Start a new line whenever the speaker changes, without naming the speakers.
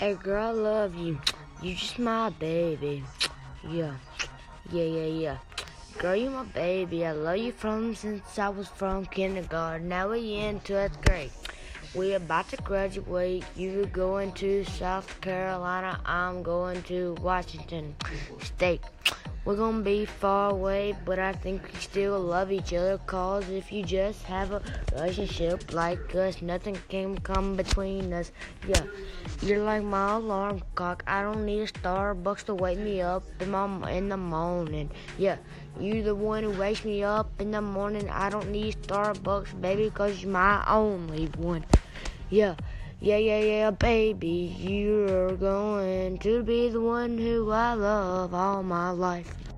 Hey girl, I love you. You just my baby. Yeah. Yeah, yeah, yeah. Girl, you my baby. I love you from since I was from kindergarten. Now we in 12th grade. We about to graduate. You going to South Carolina. I'm going to Washington State. We're gonna be far away, but I think we still love each other. Cause if you just have a relationship like us, nothing can come between us. Yeah, you're like my alarm clock. I don't need a Starbucks to wake me up in my in the morning. Yeah, you're the one who wakes me up in the morning. I don't need Starbucks, baby, cause you're my only one. Yeah. Yeah, yeah, yeah, baby, you're going to be the one who I love all my life.